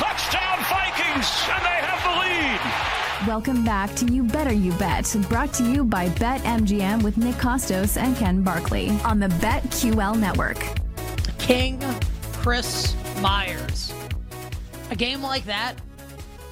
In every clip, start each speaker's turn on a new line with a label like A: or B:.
A: Touchdown Vikings! And they have the lead!
B: Welcome back to You Better You Bet, brought to you by BetMGM with Nick Kostos and Ken Barkley on the BetQL network.
C: King Chris Myers. A game like that,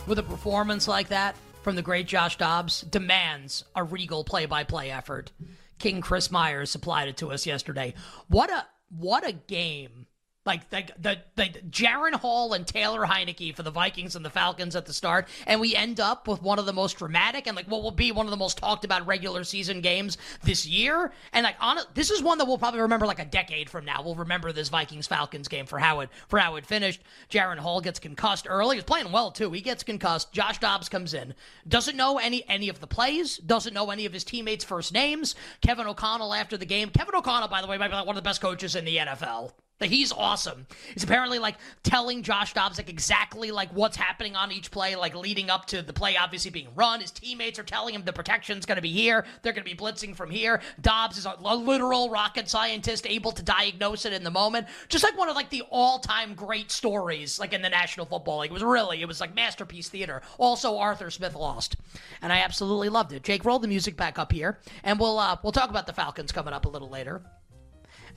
C: with a performance like that from the great Josh Dobbs, demands a regal play by play effort. King Chris Myers supplied it to us yesterday. What a what a game. Like the the, the Jaren Hall and Taylor Heinicke for the Vikings and the Falcons at the start, and we end up with one of the most dramatic and like what will be one of the most talked about regular season games this year. And like on this is one that we'll probably remember like a decade from now. We'll remember this Vikings Falcons game for how it for how it finished. Jaren Hall gets concussed early. He's playing well too. He gets concussed. Josh Dobbs comes in, doesn't know any any of the plays, doesn't know any of his teammates' first names. Kevin O'Connell after the game. Kevin O'Connell, by the way, might be like one of the best coaches in the NFL. Like he's awesome. He's apparently like telling Josh Dobbs like exactly like what's happening on each play, like leading up to the play obviously being run. His teammates are telling him the protection's going to be here. They're going to be blitzing from here. Dobbs is a, a literal rocket scientist, able to diagnose it in the moment. Just like one of like the all-time great stories, like in the National Football League. It was really, it was like masterpiece theater. Also, Arthur Smith lost, and I absolutely loved it. Jake, roll the music back up here, and we'll uh, we'll talk about the Falcons coming up a little later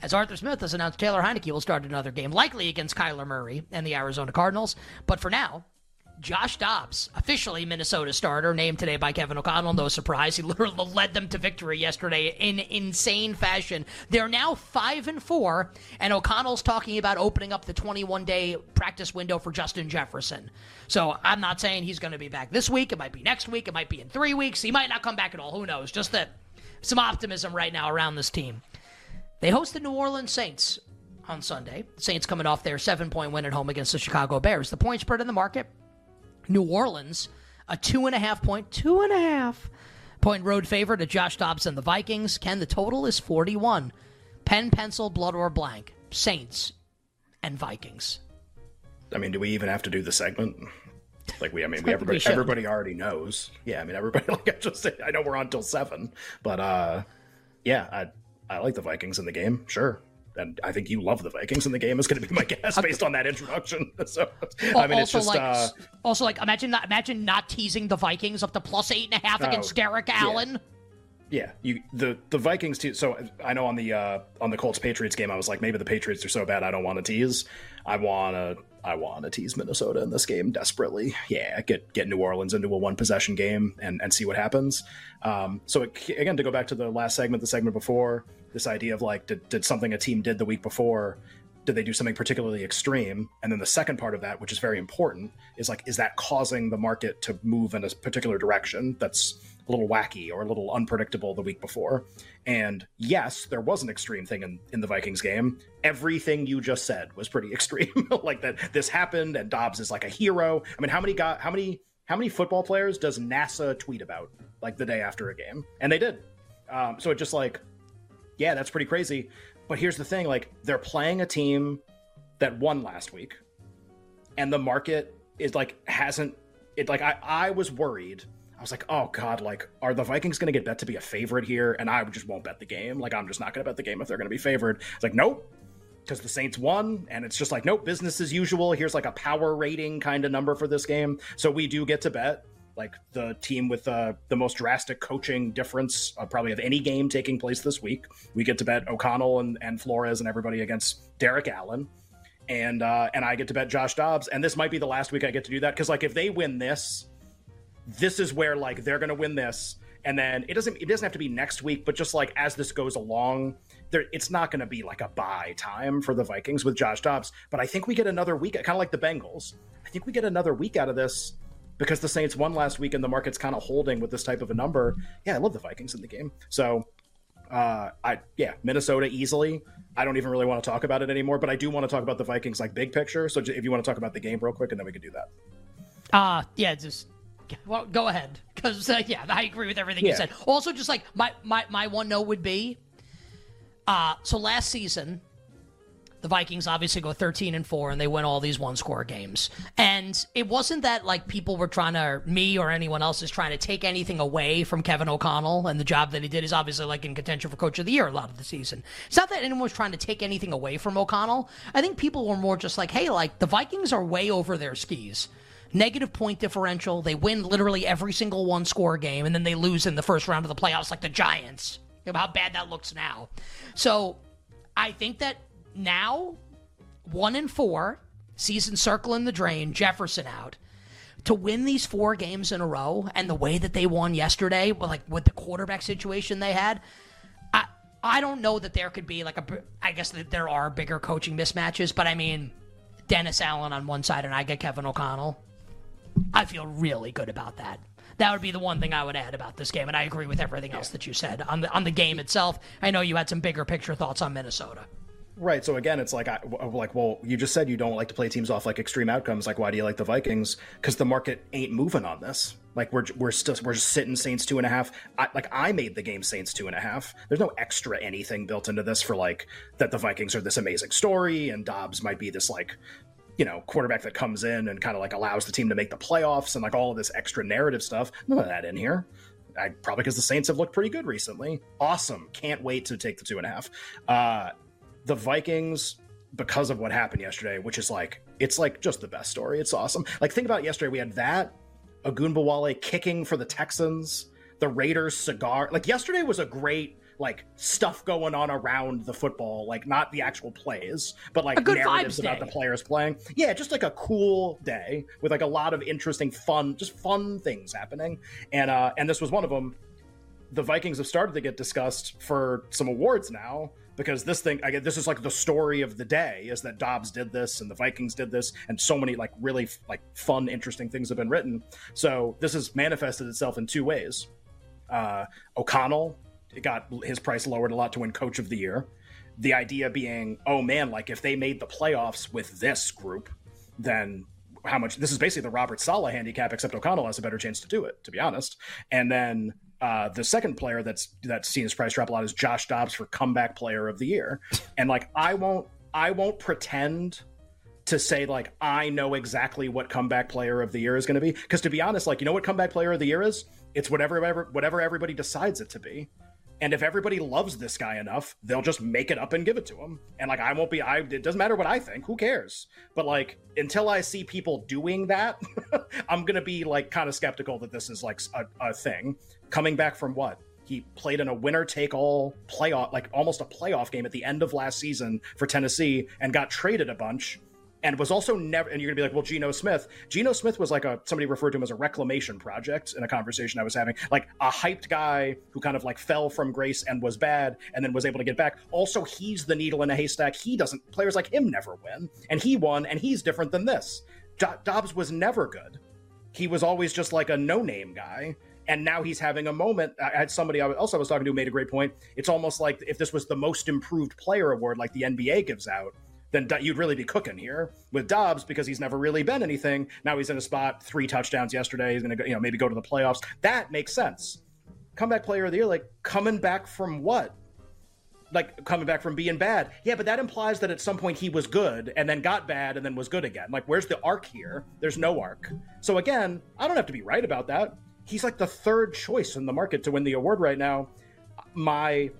C: as Arthur Smith has announced Taylor Heinicke will start another game, likely against Kyler Murray and the Arizona Cardinals. But for now, Josh Dobbs, officially Minnesota starter, named today by Kevin O'Connell. No surprise, he literally led them to victory yesterday in insane fashion. They're now five and four, and O'Connell's talking about opening up the 21 day practice window for Justin Jefferson. So I'm not saying he's going to be back this week. It might be next week. It might be in three weeks. He might not come back at all. Who knows? Just that some optimism right now around this team. They host the New Orleans Saints on Sunday. Saints coming off their seven point win at home against the Chicago Bears. The point spread in the market New Orleans, a two and a half point, two and a half point road favorite to Josh Dobbs and the Vikings. Ken, the total is 41. Pen, pencil, blood, or blank. Saints and Vikings.
D: I mean, do we even have to do the segment? Like we, I mean, we
C: We
D: everybody,
C: should.
D: everybody already knows. Yeah, I mean, everybody. Like I just I know we're on till seven, but uh, yeah, I I like the Vikings in the game, sure, and I think you love the Vikings in the game. Is going to be my guess based on that introduction. So I mean, it's just
C: like,
D: uh,
C: also like imagine not imagine not teasing the Vikings up to plus eight and a half
D: Oh,
C: against Derek
D: yeah.
C: Allen.
D: Yeah, you the the Vikings too. So I know on the uh, on the Colts Patriots game, I was like, maybe the Patriots are so bad, I don't want to tease. I want to I want to tease Minnesota in this game desperately. Yeah, get get New Orleans into a one possession game and and see what happens. Um, so it, again, to go back to the last segment, the segment before, this idea of like, did did something a team did the week before? Did they do something particularly extreme? And then the second part of that, which is very important, is like, is that causing the market to move in a particular direction that's a little wacky or a little unpredictable the week before? And yes, there was an extreme thing in, in the Vikings game. Everything you just said was pretty extreme. like that this happened and Dobbs is like a hero. I mean, how many got how many how many football players does NASA tweet about like the day after a game? And they did. Um, so it just like, yeah, that's pretty crazy. But here's the thing: like they're playing a team that won last week, and the market is like hasn't. It like I I was worried. I was like, oh god, like are the Vikings going to get bet to be a favorite here? And I just won't bet the game. Like I'm just not going to bet the game if they're going to be favored. It's like nope, because the Saints won, and it's just like, nope, business as usual. Here's like a power rating kind of number for this game. So we do get to bet like the team with uh, the most drastic coaching difference uh, probably of any game taking place this week. We get to bet O'Connell and, and Flores and everybody against Derek Allen. And uh, and I get to bet Josh Dobbs, and this might be the last week I get to do that because like if they win this, this is where like they're gonna win this, and then it doesn't it doesn't have to be next week, but just like as this goes along, there it's not going to be like a buy time for the Vikings with Josh Dobbs. But I think we get another week, kind of like the Bengals. I think we get another week out of this because the Saints won last week and the market's kind of holding with this type of a number. Yeah, I love the Vikings in the game. So, uh, I yeah, Minnesota easily. I don't even really want to talk about it anymore, but I do want to talk about the Vikings like big picture. So if you want to talk about the game real quick, and then we can do that.
C: Uh yeah, just well, go ahead because uh, yeah, I agree with everything yeah. you said. Also, just like my my my one note would be uh, so last season, the Vikings obviously go 13 and 4 and they win all these one score games. And it wasn't that like people were trying to, me or anyone else is trying to take anything away from Kevin O'Connell and the job that he did is obviously like in contention for coach of the year a lot of the season. It's not that anyone was trying to take anything away from O'Connell. I think people were more just like, hey, like the Vikings are way over their skis. Negative point differential. They win literally every single one score game and then they lose in the first round of the playoffs like the Giants how bad that looks now. So I think that now, one and four, season circling the drain, Jefferson out. To win these four games in a row and the way that they won yesterday, like with the quarterback situation they had, I I don't know that there could be like a. I guess that there are bigger coaching mismatches, but I mean, Dennis Allen on one side and I get Kevin O'Connell. I feel really good about that. That would be the one thing I would add about this game, and I agree with everything else that you said on the on the game itself. I know you had some bigger picture thoughts on Minnesota.
D: Right. So again, it's like, I, like, well, you just said you don't like to play teams off like extreme outcomes. Like, why do you like the Vikings? Because the market ain't moving on this. Like, we're we're still we're just sitting Saints two and a half. I, like, I made the game Saints two and a half. There's no extra anything built into this for like that the Vikings are this amazing story and Dobbs might be this like you know, quarterback that comes in and kind of like allows the team to make the playoffs and like all of this extra narrative stuff. None of that in here. I, probably because the Saints have looked pretty good recently. Awesome. Can't wait to take the two and a half. Uh, the Vikings, because of what happened yesterday, which is like, it's like just the best story. It's awesome. Like, think about it yesterday. We had that, Ogunbowale kicking for the Texans, the Raiders cigar. Like, yesterday was a great like stuff going on around the football, like not the actual plays, but like narratives about the players playing. Yeah, just like a cool day with like a lot of interesting, fun, just fun things happening. And uh, and this was one of them. The Vikings have started to get discussed for some awards now because this thing, I get this is like the story of the day is that Dobbs did this and the Vikings did this, and so many like really like fun, interesting things have been written. So this has manifested itself in two ways. Uh, O'Connell it got his price lowered a lot to win Coach of the Year. The idea being, oh man, like if they made the playoffs with this group, then how much? This is basically the Robert Saleh handicap, except O'Connell has a better chance to do it, to be honest. And then uh, the second player that's that's seen his price drop a lot is Josh Dobbs for comeback player of the year. And like I won't I won't pretend to say like I know exactly what comeback player of the year is going to be because to be honest, like you know what comeback player of the year is? It's whatever whatever everybody decides it to be. And if everybody loves this guy enough, they'll just make it up and give it to him. And like, I won't be, I, it doesn't matter what I think. Who cares? But like, until I see people doing that, I'm going to be like kind of skeptical that this is like a, a thing. Coming back from what? He played in a winner take all playoff, like almost a playoff game at the end of last season for Tennessee and got traded a bunch and was also never and you're gonna be like well Geno Smith. Geno Smith was like a somebody referred to him as a reclamation project in a conversation I was having like a hyped guy who kind of like fell from grace and was bad and then was able to get back. Also he's the needle in a haystack. He doesn't players like him never win and he won and he's different than this. Do- Dobbs was never good. He was always just like a no name guy and now he's having a moment. I had somebody else I was talking to made a great point. It's almost like if this was the most improved player award, like the NBA gives out, then you'd really be cooking here with Dobbs because he's never really been anything. Now he's in a spot, three touchdowns yesterday. He's going to go, you know, maybe go to the playoffs. That makes sense. comeback player of the year, like coming back from what? Like coming back from being bad. Yeah, but that implies that at some point he was good and then got bad and then was good again. Like, where's the arc here? There's no arc. So again, I don't have to be right about that. He's like the third choice in the market to win the award right now. My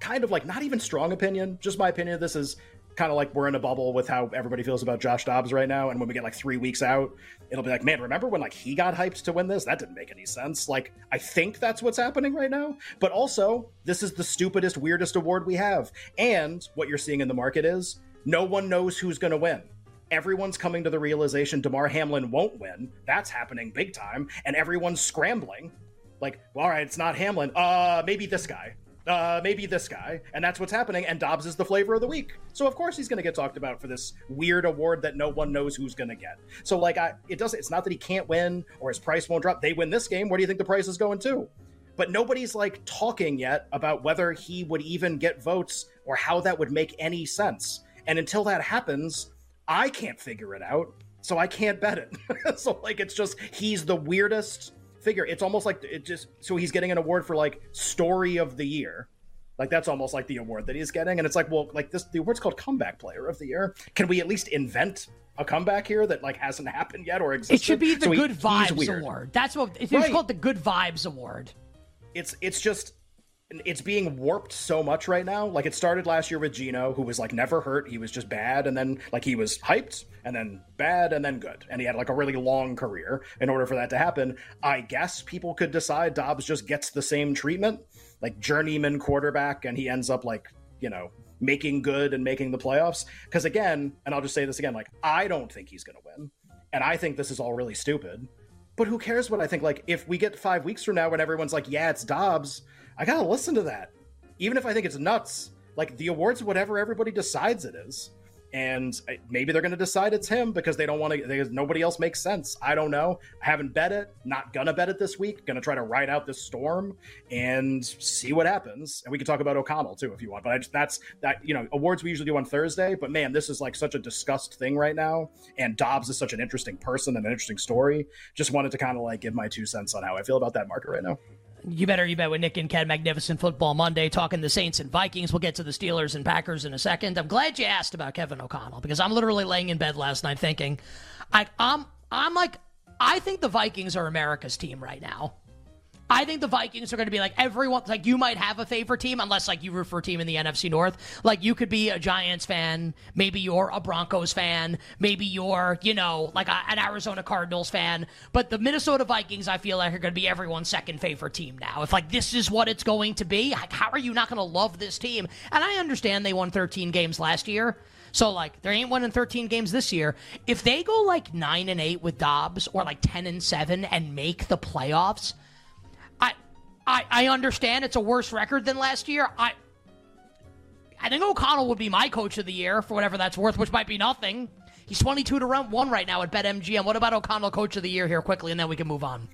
D: kind of like not even strong opinion, just my opinion this is kind of like we're in a bubble with how everybody feels about Josh Dobbs right now. And when we get like three weeks out, it'll be like, man, remember when like he got hyped to win this? That didn't make any sense. Like, I think that's what's happening right now. But also, this is the stupidest, weirdest award we have. And what you're seeing in the market is no one knows who's going to win. Everyone's coming to the realization Damar Hamlin won't win. That's happening big time. And everyone's scrambling. Like, well, all right, it's not Hamlin. Uh, maybe this guy uh, maybe this guy, and that's what's happening. And Dobbs is the flavor of the week, so of course he's going to get talked about for this weird award that no one knows who's going to get. So like, I it doesn't. It's not that he can't win or his price won't drop. They win this game. Where do you think the price is going to? But nobody's like talking yet about whether he would even get votes or how that would make any sense. And until that happens, I can't figure it out. So I can't bet it. so like, it's just he's the weirdest figure. It's almost like it just so he's getting an award for like story of the year. Like that's almost like the award that he's getting, and it's like, well, like this, the award's called comeback player of the year. Can we at least invent a comeback here that like hasn't happened yet or existed?
C: It should be the so Good he, Vibes Award. That's what it's right. called, the Good Vibes Award.
D: It's it's just it's being warped so much right now. Like it started last year with Geno, who was like never hurt. He was just bad, and then like he was hyped, and then bad, and then good, and he had like a really long career. In order for that to happen, I guess people could decide Dobbs just gets the same treatment, like journeyman quarterback, and he ends up like you know making good and making the playoffs. Because again, and I'll just say this again, like I don't think he's going to win, and I think this is all really stupid. But who cares what I think? Like if we get five weeks from now when everyone's like, yeah, it's Dobbs I gotta listen to that, even if I think it's nuts. Like the awards, whatever everybody decides it is, and uh, maybe they're gonna decide it's him because they don't want to. Nobody else makes sense. I don't know. I haven't bet it. Not gonna bet it this week. Gonna try to ride out this storm and see what happens. And we can talk about O'Connell too if you want. But I just, that's that. You know, awards we usually do on Thursday. But man, this is like such a discussed thing right now. And Dobbs is such an interesting person and an interesting story. Just wanted to kind of like give my two cents on how I feel about that market right now.
C: You better, you bet with Nick and Ken, Magnificent Football Monday, talking the Saints and Vikings. We'll get to the Steelers and Packers in a second. I'm glad you asked about Kevin O'Connell because I'm literally laying in bed last night thinking, I, I'm, I'm like, I think the Vikings are America's team right now. I think the Vikings are going to be like everyone. Like you might have a favorite team, unless like you root for a team in the NFC North. Like you could be a Giants fan, maybe you're a Broncos fan, maybe you're you know like a, an Arizona Cardinals fan. But the Minnesota Vikings, I feel like are going to be everyone's second favorite team now. If like this is what it's going to be, like, how are you not going to love this team? And I understand they won 13 games last year. So like there ain't in 13 games this year. If they go like 9 and 8 with Dobbs or like 10 and 7 and make the playoffs, I, I understand it's a worse record than last year. I I think O'Connell would be my coach of the year for whatever that's worth, which might be nothing. He's 22 to 1 right now at BetMGM. What about O'Connell coach of the year here quickly, and then we can move on?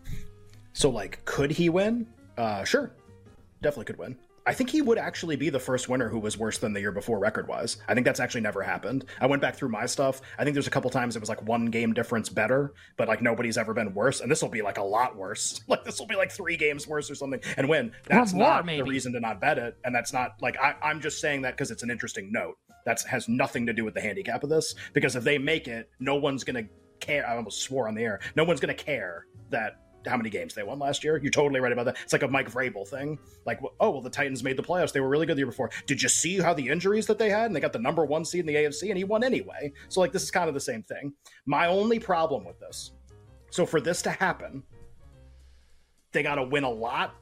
D: So, like, could he win? Uh, sure. Definitely could win. I think he would actually be the first winner who was worse than the year before record wise. I think that's actually never happened. I went back through my stuff. I think there's a couple times it was like one game difference better, but like nobody's ever been worse. And this will be like a lot worse. Like this will be like three games worse or something and win. That's more, not maybe. the reason to not bet it. And that's not like I, I'm just saying that because it's an interesting note. That has nothing to do with the handicap of this. Because if they make it, no one's gonna care. I almost swore on the air. No one's gonna care that how many games they won last year. You're totally right about that. It's like a Mike Vrabel thing. Like, oh, well, the Titans made the playoffs. They were really good the year before. Did you see how the injuries that they had? And they got the number one seed in the AFC, and he won anyway. So, like, this is kind of the same thing. My only problem with this, so for this to happen, they got to win a lot,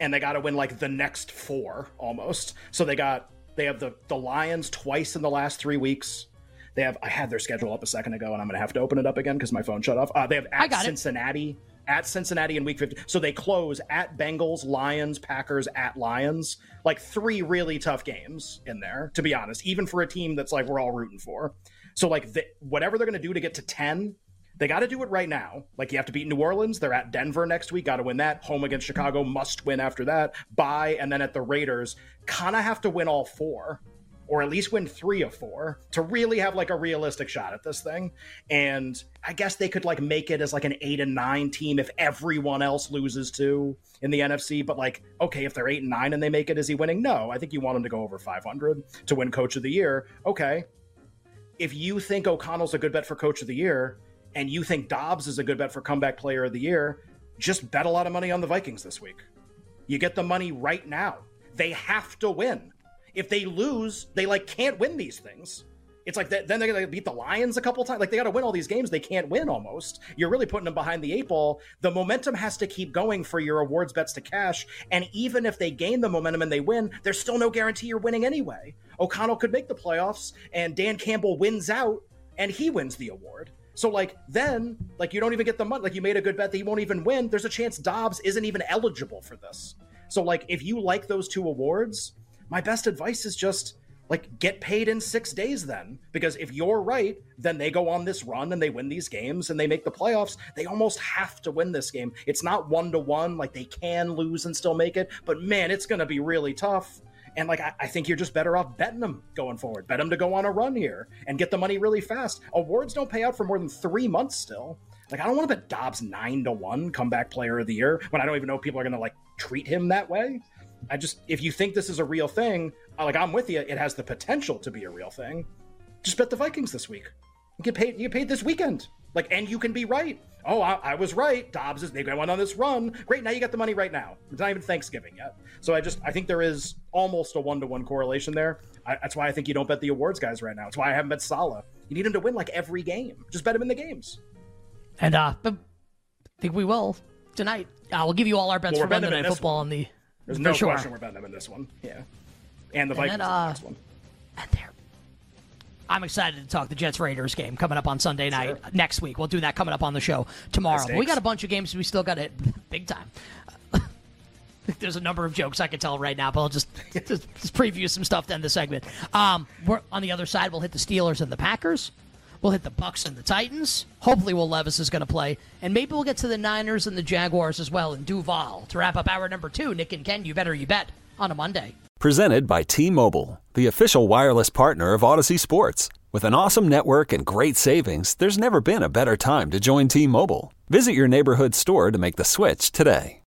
D: and they got to win like the next four almost. So they got they have the the Lions twice in the last three weeks. They have I had their schedule up a second ago, and I'm gonna have to open it up again because my phone shut off. Uh, they have at Cincinnati. It at Cincinnati in week 50. So they close at Bengals, Lions, Packers, at Lions. Like three really tough games in there, to be honest, even for a team that's like we're all rooting for. So, like, the, whatever they're going to do to get to 10, they got to do it right now. Like, you have to beat New Orleans. They're at Denver next week. Got to win that. Home against Chicago, must win after that. Bye. And then at the Raiders, kind of have to win all four or at least win three of four to really have like a realistic shot at this thing. And I guess they could like make it as like an eight and nine team if everyone else loses too in the NFC. But like, okay, if they're eight and nine and they make it, is he winning? No, I think you want him to go over 500 to win coach of the year. Okay. If you think O'Connell's a good bet for coach of the year and you think Dobbs is a good bet for comeback player of the year, just bet a lot of money on the Vikings this week. You get the money right now. They have to win. If they lose, they like can't win these things. It's like then they're gonna beat the Lions a couple times. Like they got to win all these games. They can't win almost. You're really putting them behind the eight ball. The momentum has to keep going for your awards bets to cash. And even if they gain the momentum and they win, there's still no guarantee you're winning anyway. O'Connell could make the playoffs, and Dan Campbell wins out, and he wins the award. So like then, like you don't even get the money. Like you made a good bet that he won't even win. There's a chance Dobbs isn't even eligible for this. So like if you like those two awards, my best advice is just like get paid in six days then. Because if you're right then they go on this run and they win these games and they make the playoffs. They almost have to win this game. It's not one to one like they can lose and still make it but man it's going to be really tough. And like I, I, think you're just better off betting them going forward. Bet them to go on a run here and get the money really fast. Awards don't pay out for more than three months still. Like i don't want to bet dobbs nine to one comeback player of the year when i don't even know people are going to like treat him that way I just if you think this is a real thing, like I'm with you, it has the potential to be a real thing. Just bet the Vikings this week. You get paid. You get paid this weekend. Like, and you can be right. Oh, I, I was right. Dobbs is they went on this run. Great. Now you got the money right now. It's not even Thanksgiving yet. So I just I think there is almost a one to one correlation there. I, that's why I think you don't bet the awards guys right now. It's why I haven't bet Saleh. You need him to win like every game. Just bet him in the games.
C: And uh, I think we will tonight. Uh, we'll give you all our bets well, for Monday Night Football on the
D: there's no sure. question we're betting them in this one. Yeah, and the Vikings and then, uh, in the next one.
C: And there. I'm excited to talk the Jets Raiders game coming up on Sunday night sure. next week. We'll do that coming up on the show tomorrow. we got a bunch of games we still got it big time. There's a number of jokes I can tell right now, but I'll just, just, just preview some stuff to end the segment. Um, we're on the other side. We'll hit the Steelers and the Packers. We'll hit the Bucs and the Titans. Hopefully, Will Levis is going to play, and maybe we'll get to the Niners and the Jaguars as well in Duval to wrap up hour number two. Nick and Ken, you better you bet on a Monday.
E: Presented by T-Mobile, the official wireless partner of Audacy Sports. With an awesome network and great savings, there's never been a better time to join T-Mobile. Visit your neighborhood store to make the switch today.